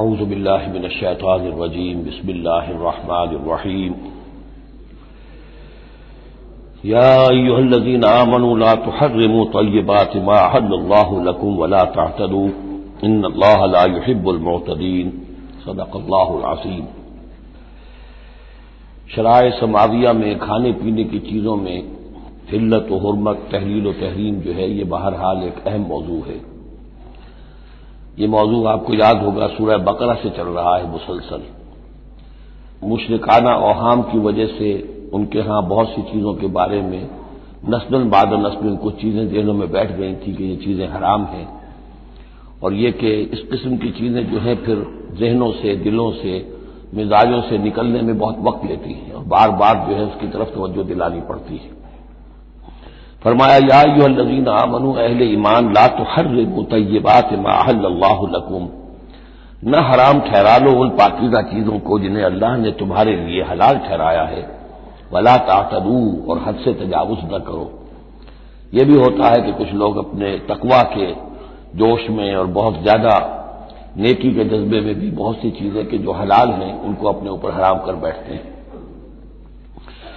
आउज़बिल्लिमिनशैतानिर्रजीम बिस्मिल्लाहिर्रहमानिर्रहीम या अय्युहल्लज़ीना आमनू ला तुहर्रिमू तय्यिबाति मा अहल्लल्लाहु लकुम वला तअतदू इन्नल्लाहा ला युहिब्बुल मुअतदीन सदक़ल्लाहुल अज़ीम शराय समाविया में खाने पीने की चीज़ों में हिल्लत व हरमत तहलील व तहरीम जो है ये बहरहाल एक अहम मौजू है ये मौजू आपको याद होगा, सूरह बकरा से चल रहा है मुसलसल। मुशरकाना ओहाम की वजह से उनके यहाँ बहुत सी चीज़ों के बारे में नस्लन बाद नस्लन कुछ चीज़ें जेलों में बैठ गई थी कि ये चीज़ें हराम हैं। और ये कि इस किस्म की चीज़ें जो हैं फिर जहनों से, दिलों से, मिजाजों से निकलने में बहुत वक्त लेती हैं और बार बार जो है उसकी तरफ़ तवज्जो दिलानी पड़ती है। फरमाया, या यूजीन आमनु, अहल ईमान, ला तो हर मुतयबात माहल्लाकुम न हराम ठहरा लो उन पाकिदा चीज़ों को जिन्हें अल्लाह ने तुम्हारे लिए हलाल ठहराया है। वला तातदू और हद से तजावुज न करो। यह भी होता है कि कुछ लोग अपने तकवा के जोश में और बहुत ज़्यादा नेकी के जज्बे में भी बहुत सी चीज़ें कि जो हलाल हैं, उनको अपने ऊपर हराम कर बैठते हैं।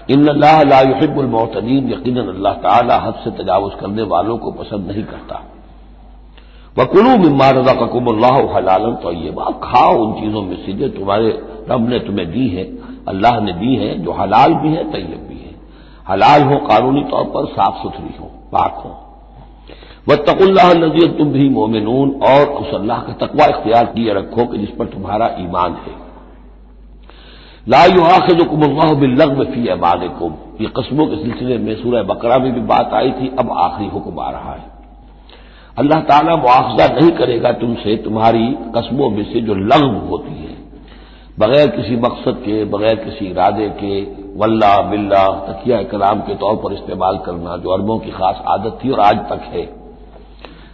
इन लाहिबुलमतदीन यकीन अल्लाह ताला हद से तजावज करने वालों को पसंद नहीं करता। वकुलू मिम्मा रजा ककुमल्लाह हलालन तो ये बात खाओ उन चीज़ों में से जो तुम्हारे रब ने तुम्हें दी है, अल्लाह ने दी है, जो हलाल भी है, तैयब भी है। हलाल हो, कानूनी तौर पर साफ़ सुथरी हो, पाक हो। व तकुल्लाह नजीर तुम भी मोमिनून, और उस अल्लाह का तकवा इख्तियार किए रखो कि जिस पर तुम्हारा ईमान है। लायुआखुल्लाह बिल्लग फ़ी अबादकुम ये कस्मों के सिलसिले में सूरह बकरा में भी बात आई थी अब आखिरी हुक्म आ रहा है अल्लाह ताला मुआवजा नहीं करेगा तुमसे तुम्हारी कस्मों में से जो लग्व होती है बगैर किसी मकसद के बगैर किसी इरादे के वल्ला बिल्ला तकिया कलाम के तौर पर इस्तेमाल करना जो अरबों की खास आदत थी और आज तक है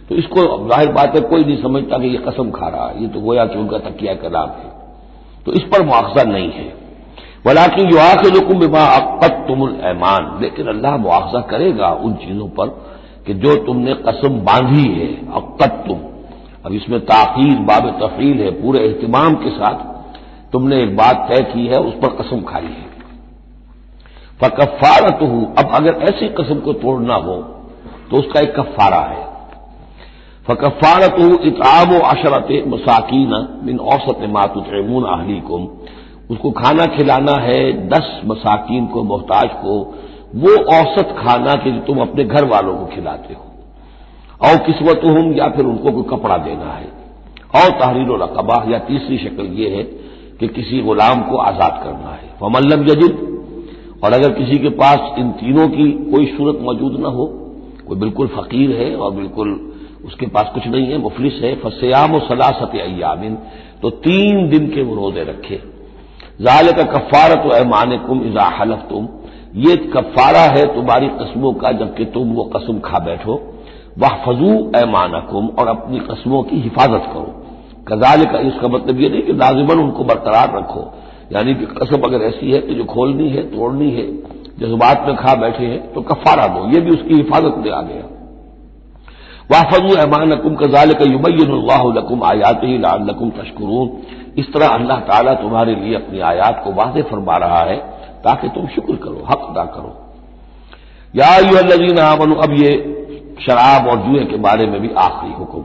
तो इसको ज़ाहिर बात है कोई नहीं समझता कि ये कसम खा रहा है ये तो गोया कि उनका तकिया कलाम है तो इस पर मुआवजा नहीं है वलाकिन जो आखिर बिमा अक्कत तुमुल ऐमान। लेकिन अल्लाह मुआवजा करेगा उन चीज़ों पर कि जो तुमने कसम बांधी है अक्कत तुम अब इसमें ताखीर, बाब तफील है, पूरे अहतमाम के साथ तुमने एक बात तय की है, उस पर कसम खाई है। फकफारत हूँ अब अगर ऐसी कसम को तोड़ना हो तो उसका एक कफारा है। फकफारत हूँ इताब अशरत मसाकीन बिन औसत मातुतमून अहली कुम उसको खाना खिलाना है, दस मसाकिन को, मोहताज को, वो औसत खाना कि तुम अपने घर वालों को खिलाते हो। और किस्मत हम या फिर उनको कोई कपड़ा देना है। और तहरीर रकबा, या तीसरी शक्ल यह है कि किसी गुलाम को आज़ाद करना है। वमल्लम यजिद, और अगर किसी के पास इन तीनों की कोई सूरत मौजूद न हो कोई बिल्कुल फकीर है और बिल्कुल उसके पास कुछ नहीं है, मुफलिस है, फसयाम और सलासत अयामिन तो तीन दिन के वो रोज़े रखे। जाल का कफारत ऐमान कुम इजा हलफ तुम ये कफारा है तुम्हारी कस्मों का, जबकि तुम वो कसम खा बैठो। वह फजू ऐमान कुम और अपनी कस्मों की हिफाजत करो। कजाल का इसका मतलब ये नहीं कि लाजिमन उनको बरकरार रखो। यानी कि कसम अगर ऐसी है कि जो खोलनी है, तोड़नी है, जज्बात में खा बैठे हैं तो कफारा दो। ये भी उसकी हिफाजत में आ गया। वाफजू ऐमान नकुम कजाल का युबैनकुम आयात ही लाल नकुम तशकरून। इस तरह अल्लाह ताला तुम्हारे लिए अपनी आयात को वादे फरमा रहा है, ताकि तुम शुक्र करो, हक अदा करो। या यूजीन आमनु, अब ये शराब और जुए के बारे में भी आखिरी हुक्म।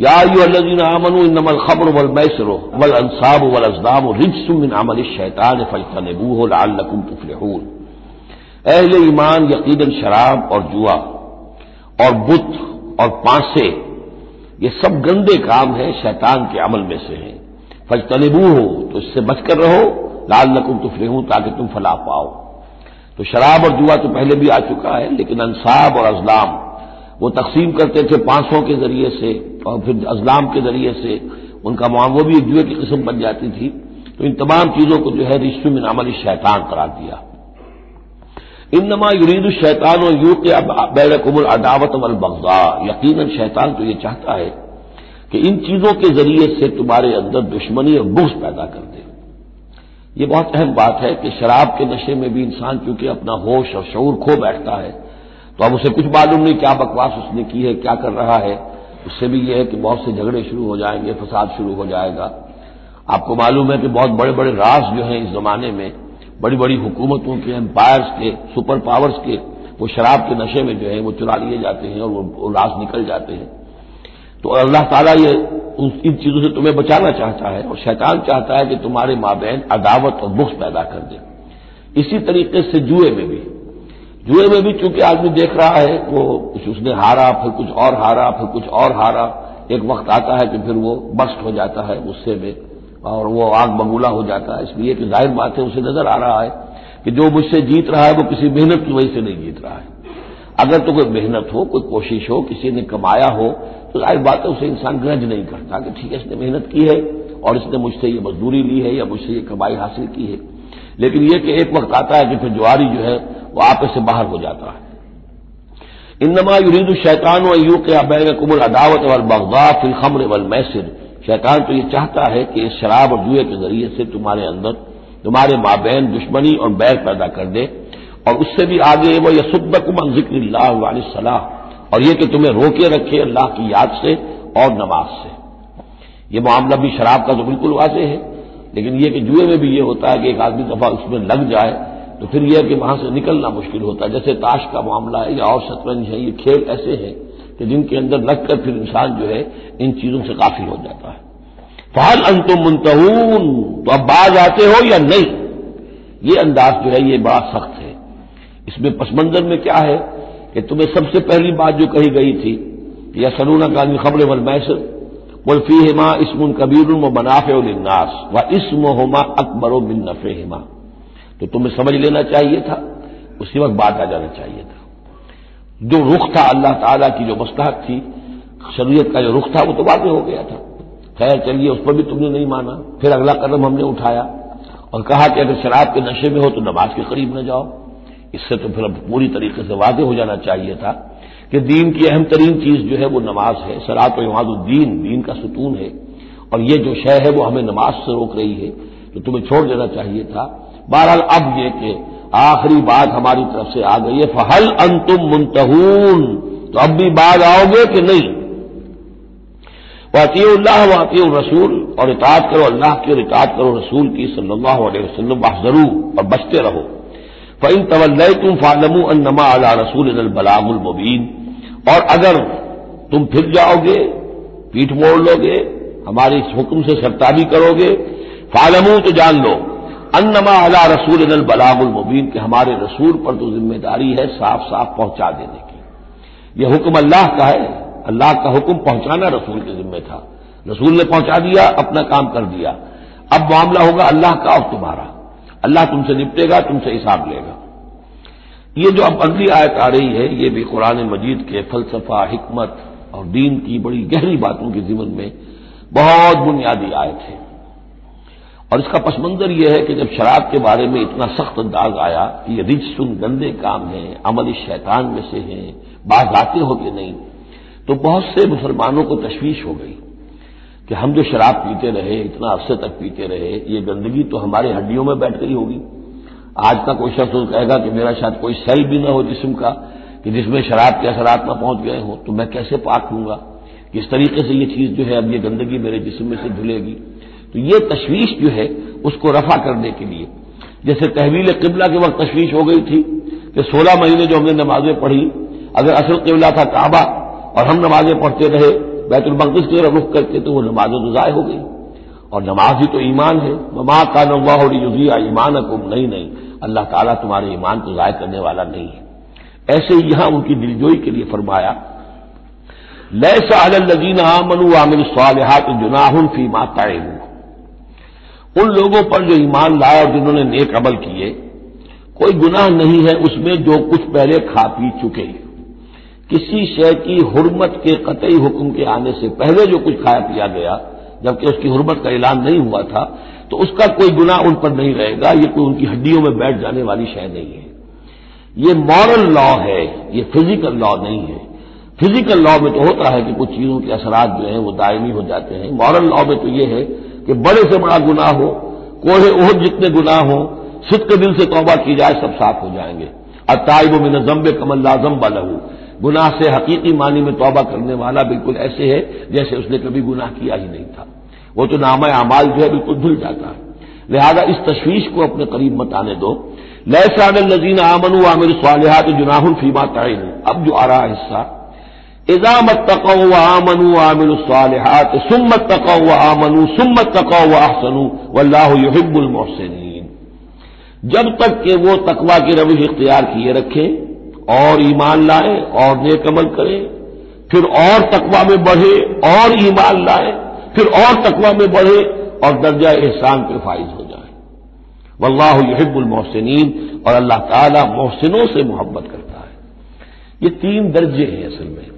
या अल्लाजीन आमनु नमल खबर वल मैसरो वल अंसाब वल अजदाम रिजसुमिन अमल शैतान फजतनबूह लकुम तुफलहून। अहले ईमान यकीन शराब और जुआ और बुत और पांसे, ये सब गंदे काम हैं, शैतान के अमल में से हैं। फजतनबू हो तो इससे बचकर रहो लाल नकुम तुफलहून, ताकि तुम फला पाओ। तो शराब और जुआ तो पहले भी आ चुका है, लेकिन अंसाब और अजलाम, वो तकसीम करते थे पांसों के ज़रिए से, और फिर अजलाम के ज़रिए से, उनका माम वो भी एक जुए की किस्म बन जाती थी। तो इन तमाम चीज़ों को जो है रिश्तु में नामल शैतान करार दिया। इन नमा युरीद शैतान और यू के बैर कुमल अदावत बगजा यकीन शैतान तो ये चाहता है कि इन चीज़ों के ज़रिए से तुम्हारे अंदर दुश्मनी और बुग्स पैदा कर दे। ये बहुत अहम बात है कि शराब के नशे में भी इंसान चूँकि अपना होश और शूर खो बैठता है तो अब उसे कुछ मालूम नहीं क्या बकवास उसने की है, क्या कर रहा है। उससे भी यह है कि बहुत से झगड़े शुरू हो जाएँगे, फसाद शुरू हो जाएगा। आपको मालूम है कि बहुत बड़े बड़े राज जो हैं इस जमाने में बड़ी बड़ी हुकूमतों के एम्पायर्स के सुपर पावर्स के, वो शराब के नशे में जो है वो चुरा लिए जाते हैं और वो राज निकल जाते हैं। तो अल्लाह ताला ये इन चीज़ों से तुम्हें बचाना चाहता है और शैतान चाहता है कि तुम्हारे माबेन अदावत और बुख्स पैदा कर दे। इसी तरीके से जुए में भी। जुए में भी चूँकि आदमी देख रहा है, वो कुछ उसने हारा, फिर कुछ और हारा, फिर कुछ और हारा। एक वक्त आता है कि फिर वो बस्ट हो जाता है गुस्से में। और वो आग बबूला हो जाता है। इसलिए कि ज़ाहिर बात है, उसे नज़र आ रहा है कि जो मुझसे जीत रहा है, वो किसी मेहनत की वजह से नहीं जीत रहा है। अगर तो कोई मेहनत हो, कोई कोशिश हो, किसी ने कमाया हो तो ज़ाहिर बात है, उसे इंसान ग्रज नहीं करता कि ठीक है, इसने मेहनत की है और इसने मुझसे ये मजदूरी ली है या मुझसे ये कमाई हासिल की है। लेकिन यह कि एक वक्त आता है कि फिर जुआरी जो है, वो आपस से बाहर हो जाता है। इनमा युरीद शैतान व यू के बैन कुमल अदावत वल बगदा फिल खमर वल मैसिर। शैतान तो ये चाहता है कि इस शराब और जुए के ज़रिए से तुम्हारे अंदर, तुम्हारे माबेन दुश्मनी और बैर पैदा कर दे। और उससे भी आगे वो यसुद्दकुम ज़िक्र सलाह। और यह कि तुम्हें रोके रखे अल्लाह की याद से और नमाज़ से। यह मामला भी शराब का तो बिल्कुल वाजे है। लेकिन यह कि जुए में भी यह होता है कि एक आदमी दफ़ा उसमें लग जाए तो फिर यह कि वहाँ से निकलना मुश्किल होता है। जैसे ताश का मामला है या और शतरंज है, ये खेल ऐसे हैं। कि जिनके अंदर लगकर फिर इंसान जो है, इन चीज़ों से काफ़ी हो जाता है। फहल अंतुम मुंतहून तो अब बाज आते हो या नहीं? ये अंदाज जो है, ये बड़ा सख्त है। इसमें पसमंजर में क्या है कि तुम्हें सबसे पहली बात जो कही गई थी या सलूना का खबर वल मैसर वल्फी हिमा इसमुन कबीर व मनाफे उन्नास व इसम होमा अकबर बिन नफे हिमा तो तुम्हें समझ लेना चाहिए था, उसी वक्त बात आ जाना चाहिए था। जो रुख था अल्लाह ताला की, जो मस्तहक थी, शरीयत का जो रुख था, वो तो वाकई हो गया था। खैर, चलिए, उस पर भी तुमने नहीं माना। फिर अगला कदम हमने उठाया और कहा कि अगर शराब के नशे में हो तो नमाज़ के करीब न जाओ। इससे तो फिर पूरी तरीके से वादे हो जाना चाहिए था कि दीन की अहम तरीन चीज़ जो है वो नमाज़ है। सलात इमादुद्दीन दीन का सुतून है। और ये जो शय है वो हमें नमाज़ से रोक रही है। तो तुम्हें छोड़ देना चाहिए था। बहरहाल अब ये कि आखिरी बात हमारी तरफ़ से आ गई है, फहल अंतुम मुंतहून। तो अब भी बाज आओगे कि नहीं? वाती अल्लाह वाती रसूल और इतात करो, अल्लाह की और इतात करो, रसूल की, सल्लल्लाहु अलैहि वसल्लम ज़रूर, और बचते रहो। फ़ैन तवल्ल तुम फालमू अन्नमा अला रसूल बलागुल मुबीन। और अगर तुम फिर जाओगे, पीठ मोड़ लोगे, हमारे इस हुक्म से सरताबी करोगे, फालमू तो जान लो। अन्नमा अला रसूल बलागुल मुबीन, के हमारे रसूल पर तो ज़िम्मेदारी है साफ़ साफ़ पहुँचा देने की। यह हुक्म अल्लाह का है। अल्लाह का हुक्म पहुंचाना रसूल के जिम्मे था। रसूल ने पहुँचा दिया, अपना काम कर दिया। अब मामला होगा अल्लाह का और तुम्हारा। अल्लाह तुमसे निपटेगा, तुमसे हिसाब लेगा। ये जो अब अगली आयत आ रही है, ये भी कुरान मजीद के फलसफा, हिकमत और दीन की बड़ी गहरी बातों के जीवन में बहुत बुनियादी आयत है। और इसका पसमंजर यह है कि जब शराब के बारे में इतना सख्त अंदाज आया कि ये रिच सुन गंदे काम हैं, अमल शैतान में से हैं बाज आते हो कि नहीं तो बहुत से मुसलमानों को तशवीश हो गई कि हम जो शराब पीते रहे, इतना अरसे तक पीते रहे, ये गंदगी तो हमारी हड्डियों में बैठ गई होगी। आज का कोई शख्स कहेगा कि मेरा शायद कोई सेल भी ना हो जिसम का, कि जिसमें शराब के असरात न पहुँच गए हों तो मैं कैसे पाक हूँगा किस तरीके से ये चीज़ जो है अब ये गंदगी मेरे जिसम में से धुलेगी? तो ये तशवीश जो है, उसको रफा करने के लिए। जैसे तहवील किबला के वक्त तशवीश हो गई थी कि सोलह महीने जो हमने नमाजें पढ़ी, अगर असल किबला था काबा और हम नमाजें पढ़ते रहे बैतुलमकदस की तरफ़ रुख करते तो वो नमाज़ तो ज़ाय हो गई। और नमाज़ ही तो ईमान है। ममा का नवाजिया ईमान कुम नहीं नहीं, अल्लाह ताला तुम्हारे ईमान को ज़ाय करने वाला नहीं है। ऐसे ही यहाँ उनकी दिलजोई के लिए फरमाया, लैसा अलजीन आमनु आमिन सालहात जुनाहन फ़ी माताएबू उन लोगों पर जो ईमान लाए और जिन्होंने नेक अमल किए, कोई गुनाह नहीं है उसमें जो कुछ पहले खा पी चुके किसी शय की हुरमत के कतई हुक्म के आने से पहले जो कुछ खाया पिया गया, जबकि उसकी हुरमत का ऐलान नहीं हुआ था तो उसका कोई गुनाह उन पर नहीं रहेगा, ये कोई उनकी हड्डियों में बैठ जाने वाली शय नहीं है। ये मॉरल लॉ है, ये फ़िज़िकल लॉ नहीं है। फ़िज़िकल लॉ में तो होता है कि कुछ चीज़ों के असरात जो हैं, वो दायमी हो जाते हैं। मॉरल लॉ में तो ये है कि बड़े से बड़ा गुनाह हो, कोहे ओहद जितने गुनाह हो सिद्ध दिल से तौबा की जाए, सब साफ़ हो जाएँगे। अताइब मिन जम्बे कमल लाजम बलहू गुनाह से हकीकी मानी में तौबा करने वाला बिल्कुल ऐसे है, जैसे उसने कभी गुनाह किया ही नहीं था। वो तो नाम अमाल जो है बिल्कुल धुल जाता है। लिहाजा इस तशवीश को अपने करीब मत आने दो। लैसान नजीन आमनु आमिर सालहत जुनाहुल फीमा तयन अब जो आ रहा हिस्सा इजामत तको व आमनु आमिर सालहत सुम्मत तको व आमनु सुम्मत तको व अहसनु वल्लाह युहिब्बुल मोहसिन जब तक कि वो तकवा की रविश इख्तियार किए रखें, और ईमान लाए, और नेक अमल करें, फिर और तकवा में बढ़े, और ईमान लाए, फिर और तकवा में बढ़े, और दर्जा एहसान पे फाइज हो जाए। वल्लाह यहिबुल मोहसिन और अल्लाह ताला मोहसिनों से मोहब्बत करता है। ये तीन दर्जे हैं असल में।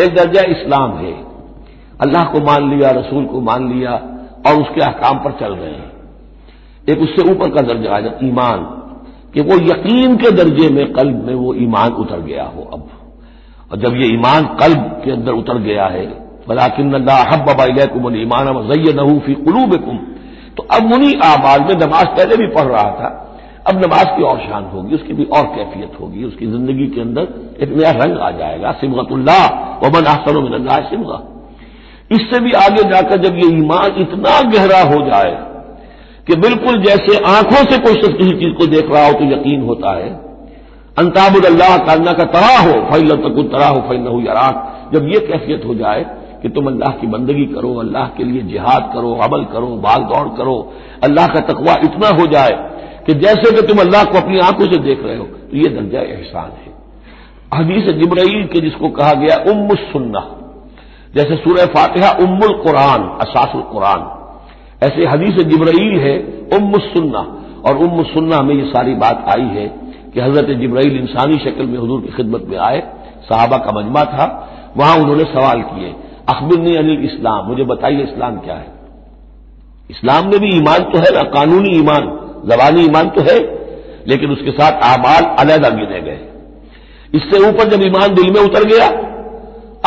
एक दर्जा इस्लाम है। अल्लाह को मान लिया, रसूल को मान लिया और उसके अहकाम पर चल रहे हैं। एक उससे ऊपर का दर्जा आ ईमान, कि वो यकीन के दर्जे में कल्ब में वो ईमान उतर गया हो अब। और जब ये ईमान कल्ब के अंदर उतर गया है, वलाकिन हब्बाकुम ईमान जय नहूफी कुलूब कुम तो अब उन्हीं आमाल में नमाज़ पहले भी पढ़ रहा था। अब नमाज़ की और शान होगी, उसकी भी और कैफियत होगी, उसकी ज़िंदगी के अंदर एक नया रंग आ जाएगा सिमगतुल्लाह वमन अहसन मिनल्ला सिमगा इससे भी आगे जाकर जब ये ईमान इतना गहरा हो जाए कि बिल्कुल जैसे आँखों से कोई शख्स किसी चीज़ को देख रहा हो तो यकीन होता है अंताबुल्लाह कालना का तरा हो फैल तकुल तरा हो फैल नहू यराक। जब यह कैफियत हो जाए कि तुम अल्लाह की बंदगी करो, अल्लाह के लिए जिहाद करो, अमल करो भाग दौड़ करो, अल्लाह का तकवा इतना हो जाए कि जैसे कि तुम अल्लाह को अपनी आँखों से देख रहे हो तो यह दर्जा एहसान है। हदीस जिब्राइल के जिसको कहा गया, उम्म सुन्ना जैसे सूर्य फातिहा, उम्मुल कुरान, असासुल कुरान। ऐसे हदीस जिब्राइल है, उम्म सुन्ना और उम्म सुन्ना में ये सारी बात आई है कि हज़रत जिब्राइल इंसानी शक्ल में हजूर की खिदमत में आए, साहबा का मजमा था, वहाँ उन्होंने सवाल किए, अखबिरनी अनिल इस्लाम, मुझे बताइए इस्लाम क्या है? इस्लाम में भी ईमान तो है ना? कानूनी ईमान। जबानी ईमान तो है, लेकिन उसके साथ आमाल अलहदा गिने गए। इससे ऊपर जब ईमान दिल में उतर गया,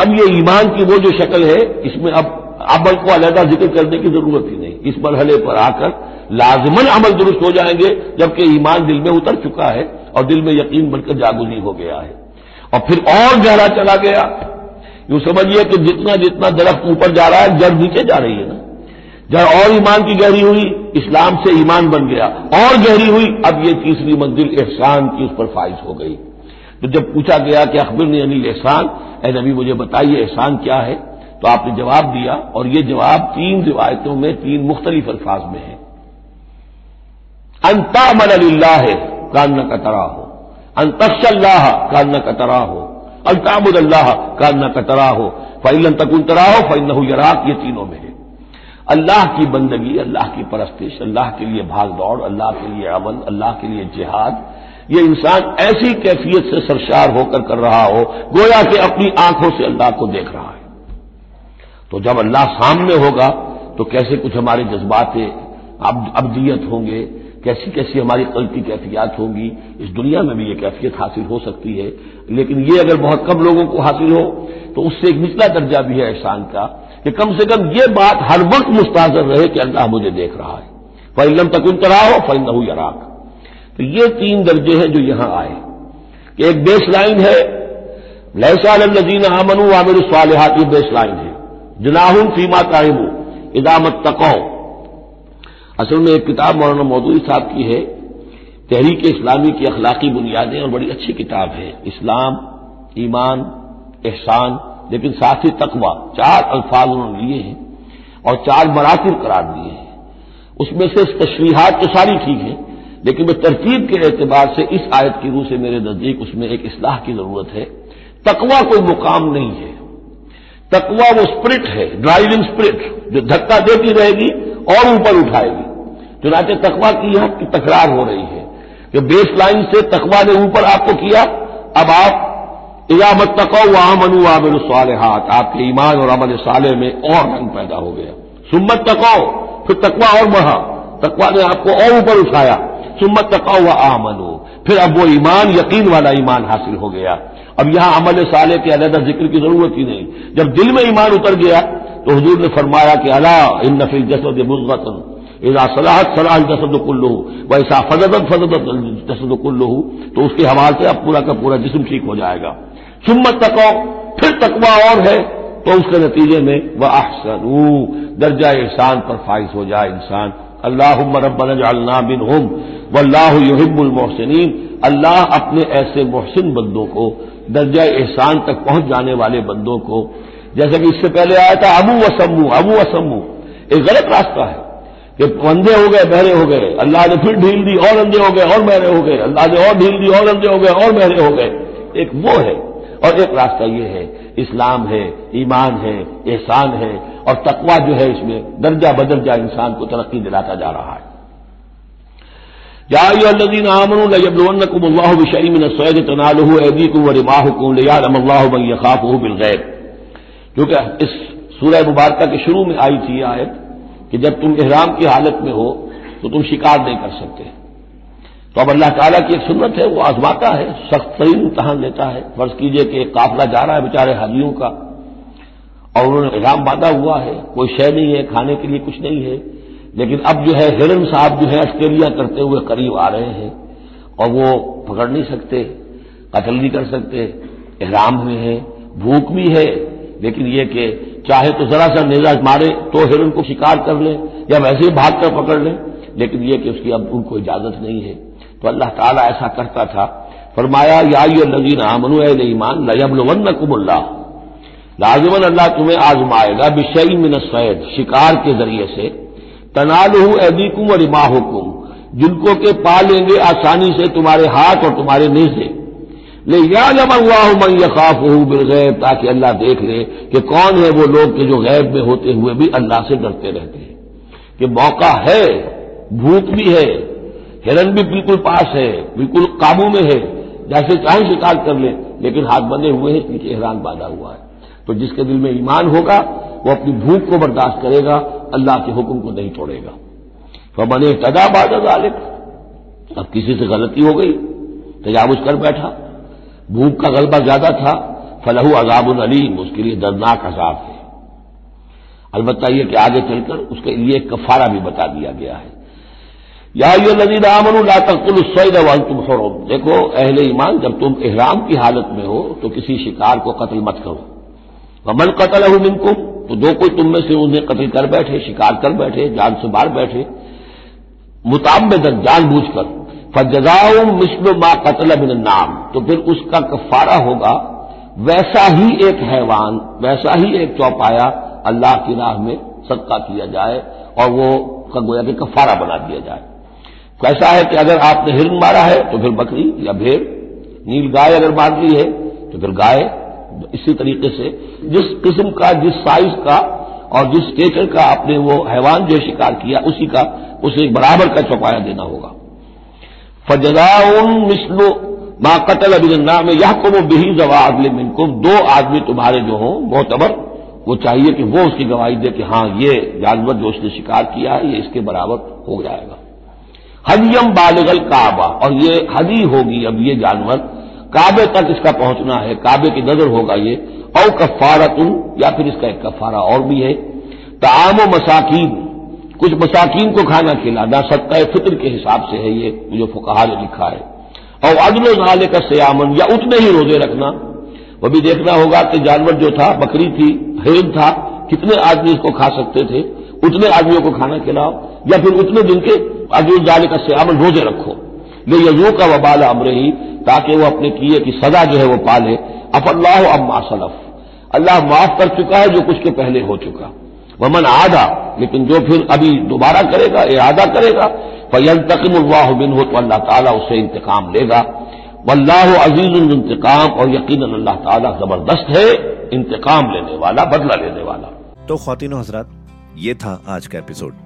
अब ये ईमान की वो जो शक्ल है, इसमें अब अमल को अलहदा ज़िक्र करने की ज़रूरत ही नहीं। इस मरहले पर आकर लाजमन अमल दुरुस्त हो जाएँगे, जबकि ईमान दिल में उतर चुका है और दिल में यकीन बनकर जागुजी हो गया है। और फिर और गहरा चला गया। यूँ समझिए कि जितना जितना दरख्त ऊपर जा रहा है, जड़ नीचे जा रही है ना। जड़ और ईमान की गहरी हुई इस्लाम से ईमान बन गया, और गहरी हुई। अब ये तीसरी मंजिल एहसान की उस पर फाइज हो गई। तो जब पूछा गया कि अखबिर ने अनिल एहसान ए नबी, मुझे बताइए एहसान क्या है? तो आपने जवाब दिया, और ये जवाब तीन रिवायतों में, तीन मुख्तलिफ़ अल्फाज में है। अंता मन है कान का हो अंतक्षल्लाह कान का तरा हो अल्ताबुल्लाह कान का तरा हो फ़ैलन तकुन तरा हो फ़ैन यराक, ये तीनों में अल्लाह की बंदगी, अल्लाह की परस्तिश, अल्लाह के लिए भाग दौड़, अल्लाह के लिए अमल, अल्लाह के लिए जिहाद। ये इंसान ऐसी कैफियत से सरशार होकर कर रहा हो, गोया कि अपनी आँखों से अल्लाह को देख रहा है। तो जब अल्लाह सामने होगा तो कैसे कुछ हमारे जज्बात अब होंगे, कैसी कैसी हमारी की कैफियत होंगी। इस दुनिया में भी ये कैफियत हासिल हो सकती है। लेकिन ये अगर बहुत कम लोगों को हासिल हो तो उससे एक निचला दर्जा भी है एहसान का। कि कम से कम ये बात हर वक्त मुस्ताजर रहे कि अल्लाह मुझे देख रहा है। फैलम तकुन तरा हो फैलहू यराक। तो ये तीन दर्जे हैं जो यहाँ आए। कि एक बेस लाइन है लहसा नजीन आमनु आमिर स्वालहात, ये बेस लाइन है। जनाहुन फीमा ताइमू इदामत तकौ असल में एक किताब मौलाना मौदूदी साहब की है। तहरीक इस्लामी की अखलाकी बुनियादें और बड़ी अच्छी किताब है। इस्लाम, ईमान, एहसान लेकिन साथ ही तकवा, चार अल्फाज उन्होंने लिए हैं और चार मरातब करार दिए हैं। उसमें से तशरीहत तो सारी ठीक है, लेकिन मैं तरतीब के एतबार से इस आयत की रूह से मेरे नज़दीक उसमें एक इसलाह की ज़रूरत है। तकवा कोई मुकाम नहीं है। तकवा वो स्प्रिट है, ड्राइविंग स्प्रिट, जो धक्का देती रहेगी और ऊपर उठाएगी। चुनाचे तकवा की यहाँ की तकरार हो रही है कि बेस लाइन से तकवा ने ऊपर आपको किया, अब आप इजामत तको वहाँ मनु आमिर साल हाथ आपके ईमान और अमल साले में और रंग पैदा हो गया। सुम्मत तको फिर तकवा और बढ़ा। तकवा ने आपको और ऊपर उठाया। सुम्मत तको व आमनो। फिर अब वो ईमान, यकीन वाला ईमान हासिल हो गया। अब यहाँ अमल साले के अलहदा ज़िक्र की ज़रूरत ही नहीं। जब दिल में ईमान उतर गया तो हजूर ने फरमाया कि अला इन नफिल जसद मुजवतन इजा सलाहत सलाह जसद कुल्लू वैसा फजदत फजदत जसद कुल्लू तो उसके हवाले से अब पूरा का पूरा जिसम ठीक हो जाएगा। सुम्मत तको फिर तकवा और है। तो उसके नतीजे में वह अहसनू, दर्जा एहसान पर फाइज हो जाए इंसान। अल्लाह रबना बिन हम वल्लाह युहिबुल मोहसिन अल्लाह अपने ऐसे मोहसिन बंदों को, दर्जा एहसान तक पहुँच जाने वाले बंदों को, जैसे कि इससे पहले आया था अबू वसम्मू अबू वसम्मू एक गलत रास्ता है कि अंधे हो गए, बहरे हो गए। अल्लाह ने फिर ढील दी, और अंधे हो गए, और बहरे हो गए। अल्लाह ने और ढील दी, और अंधे हो गए, और बहरे हो गए। एक वो है और एक रास्ता ये है, इस्लाम है, ईमान है, एहसान है, और तकवा जो है इसमें दर्जा बदर्जा इंसान को तरक्की दिलाता जा रहा है। बिलगैर क्योंकि इस सूरह मुबारक के शुरू में आई थी आयत कि जब तुम इहराम की हालत में हो तो तुम शिकार नहीं कर सकते। तो अब अल्लाह ताला की एक सुन्नत है, वो आजमाता है, सख्त तरीन इम्तहान लेता है। फ़र्ज़ कीजिए कि एक काफिला जा रहा है बेचारे हाजियों का, और उन्होंने इहराम बांधा हुआ है, कोई शय नहीं है, खाने के लिए कुछ नहीं है। लेकिन अब जो है, हिरन साहब जो है, ऑस्ट्रेलिया करते हुए करीब आ रहे हैं, और वो पकड़ नहीं सकते, कतल नहीं कर सकते इहराम में है, भूख भी है। लेकिन ये कि चाहे तो जरा सा नेजा मारे तो हिरन को शिकार कर ले, या वैसे ही भाग कर पकड़ ले, लेकिन यह कि उसकी अब उनको इजाज़त नहीं है। तो अल्लाह ताला ऐसा करता था। फरमाया याई नजीन आमनु ईमान लयबलवन कुमुल्ला लाजमन अल्लाह तुम्हें आजमाएगा बिशई मिन सैद, शिकार के ज़रिए से। तनालू एदीकुम और इमाहुकुम जिनको के पा लेंगे आसानी से तुम्हारे हाथ और तुम्हारे नेजे ले यादम अल्लाह मन यखाफ बिलगैब ताकि अल्लाह देख ले कि कौन है वो लोग के जो गैब में होते हुए भी अल्लाह से डरते रहते हैं। कि मौका है भूख भी है हिरन भी बिल्कुल पास है, बिल्कुल काबू में है, जैसे चाहे शिकार कर ले, लेकिन हाथ बंधे हुए हैं नीचे हैरान बांधा हुआ है। तो जिसके दिल में ईमान होगा, वो अपनी भूख को बर्दाश्त करेगा, अल्लाह के हुक्म को नहीं तोड़ेगा तो बने तदा बादल अब किसी से गलती हो गई, तजावुज कर बैठा। भूख का गलबा ज़्यादा था, फलहू अजाबुल अलीम, उसके लिए दर्दनाक अजाब है। अलबत्ता यह कि आगे चलकर उसके लिए कफारा भी बता दिया गया है। या ये नजीर आमन तकुल सैद वन तुम हरम। देखो, अहले ईमान, जब तुम एहराम की हालत में हो तो किसी शिकार को कत्ल मत करो। वमन कतल हो मिनकुम तो दो कोई तुम में से उन्हें कत्ल कर बैठे, शिकार कर बैठे, जान से बाहर बैठे। मुताबदन जानबूझ कर फजाऊ मिसल मा कतल बिन नाम तो फिर उसका कफारा होगा, वैसा ही एक हैवान, वैसा ही एक चौपाया अल्लाह की राह में सदका किया जाए और वो गोया के कफारा बना दिया जाए। कैसा है कि अगर आपने हिरन मारा है तो फिर बकरी या भेड़, नील गाय अगर मार दी है तो फिर गाय। इसी तरीके से जिस किस्म का, जिस साइज़ का और जिस स्टेटर का आपने वो हैवान जो शिकार किया, उसी का, उसे बराबर का चौपाया देना होगा। फजदाउन मिसलो माँ कतल अभिनंदा में यह को वो बिही जवाब ले मिनकुम। दो आदमी तुम्हारे जो हों, मोतबर, वो चाहिए कि वो उसकी गवाही दे कि हाँ, ये जानवर जो उसने शिकार किया है, ये इसके बराबर हो जाएगा। हदियम बालगल काबा। और ये हदी होगी अब ये जानवर। काबे तक इसका पहुँचना है। काबे की नज़र होगा ये। और कफारतुन, या फिर इसका एक कफारा और भी है। ताम मसाकिन। कुछ मसाकीन को खाना खिलाना सत्ता फित्र के हिसाब से है ये, जो फुकाहा लिखा है। और अदल नाले का सयामन, या उतने ही रोज़े रखना। वह भी देखना होगा कि जानवर जो था, बकरी थी हिरन था, कितने आदमी इसको खा सकते थे, उतने आदमियों को खाना खिलाओ। या फिर उतने दिन के अजूल जाने का सयामन रोज़े रखो। ले यजू का वबाल अमर ही ताकि वो अपने किए की सजा जो है वो पाले। अफल्लाह अम्मा सलफ। अल्लाह माफ़ कर चुका है जो कुछ के पहले हो चुका। वमन आदा, लेकिन जो फिर अभी दोबारा करेगा, इरादा करेगा फ़ैन तकमल्लाह बिन हो तो अल्लाह ताला उससे इंतकाम लेगा। वल्लाह अज़ीज़ इंतकाम, और यकीन अल्लाह ताला ज़बरदस्त है, इंतकाम लेने वाला, बदला लेने वाला। तो खातिन हजरात, ये था आज का एपिसोड।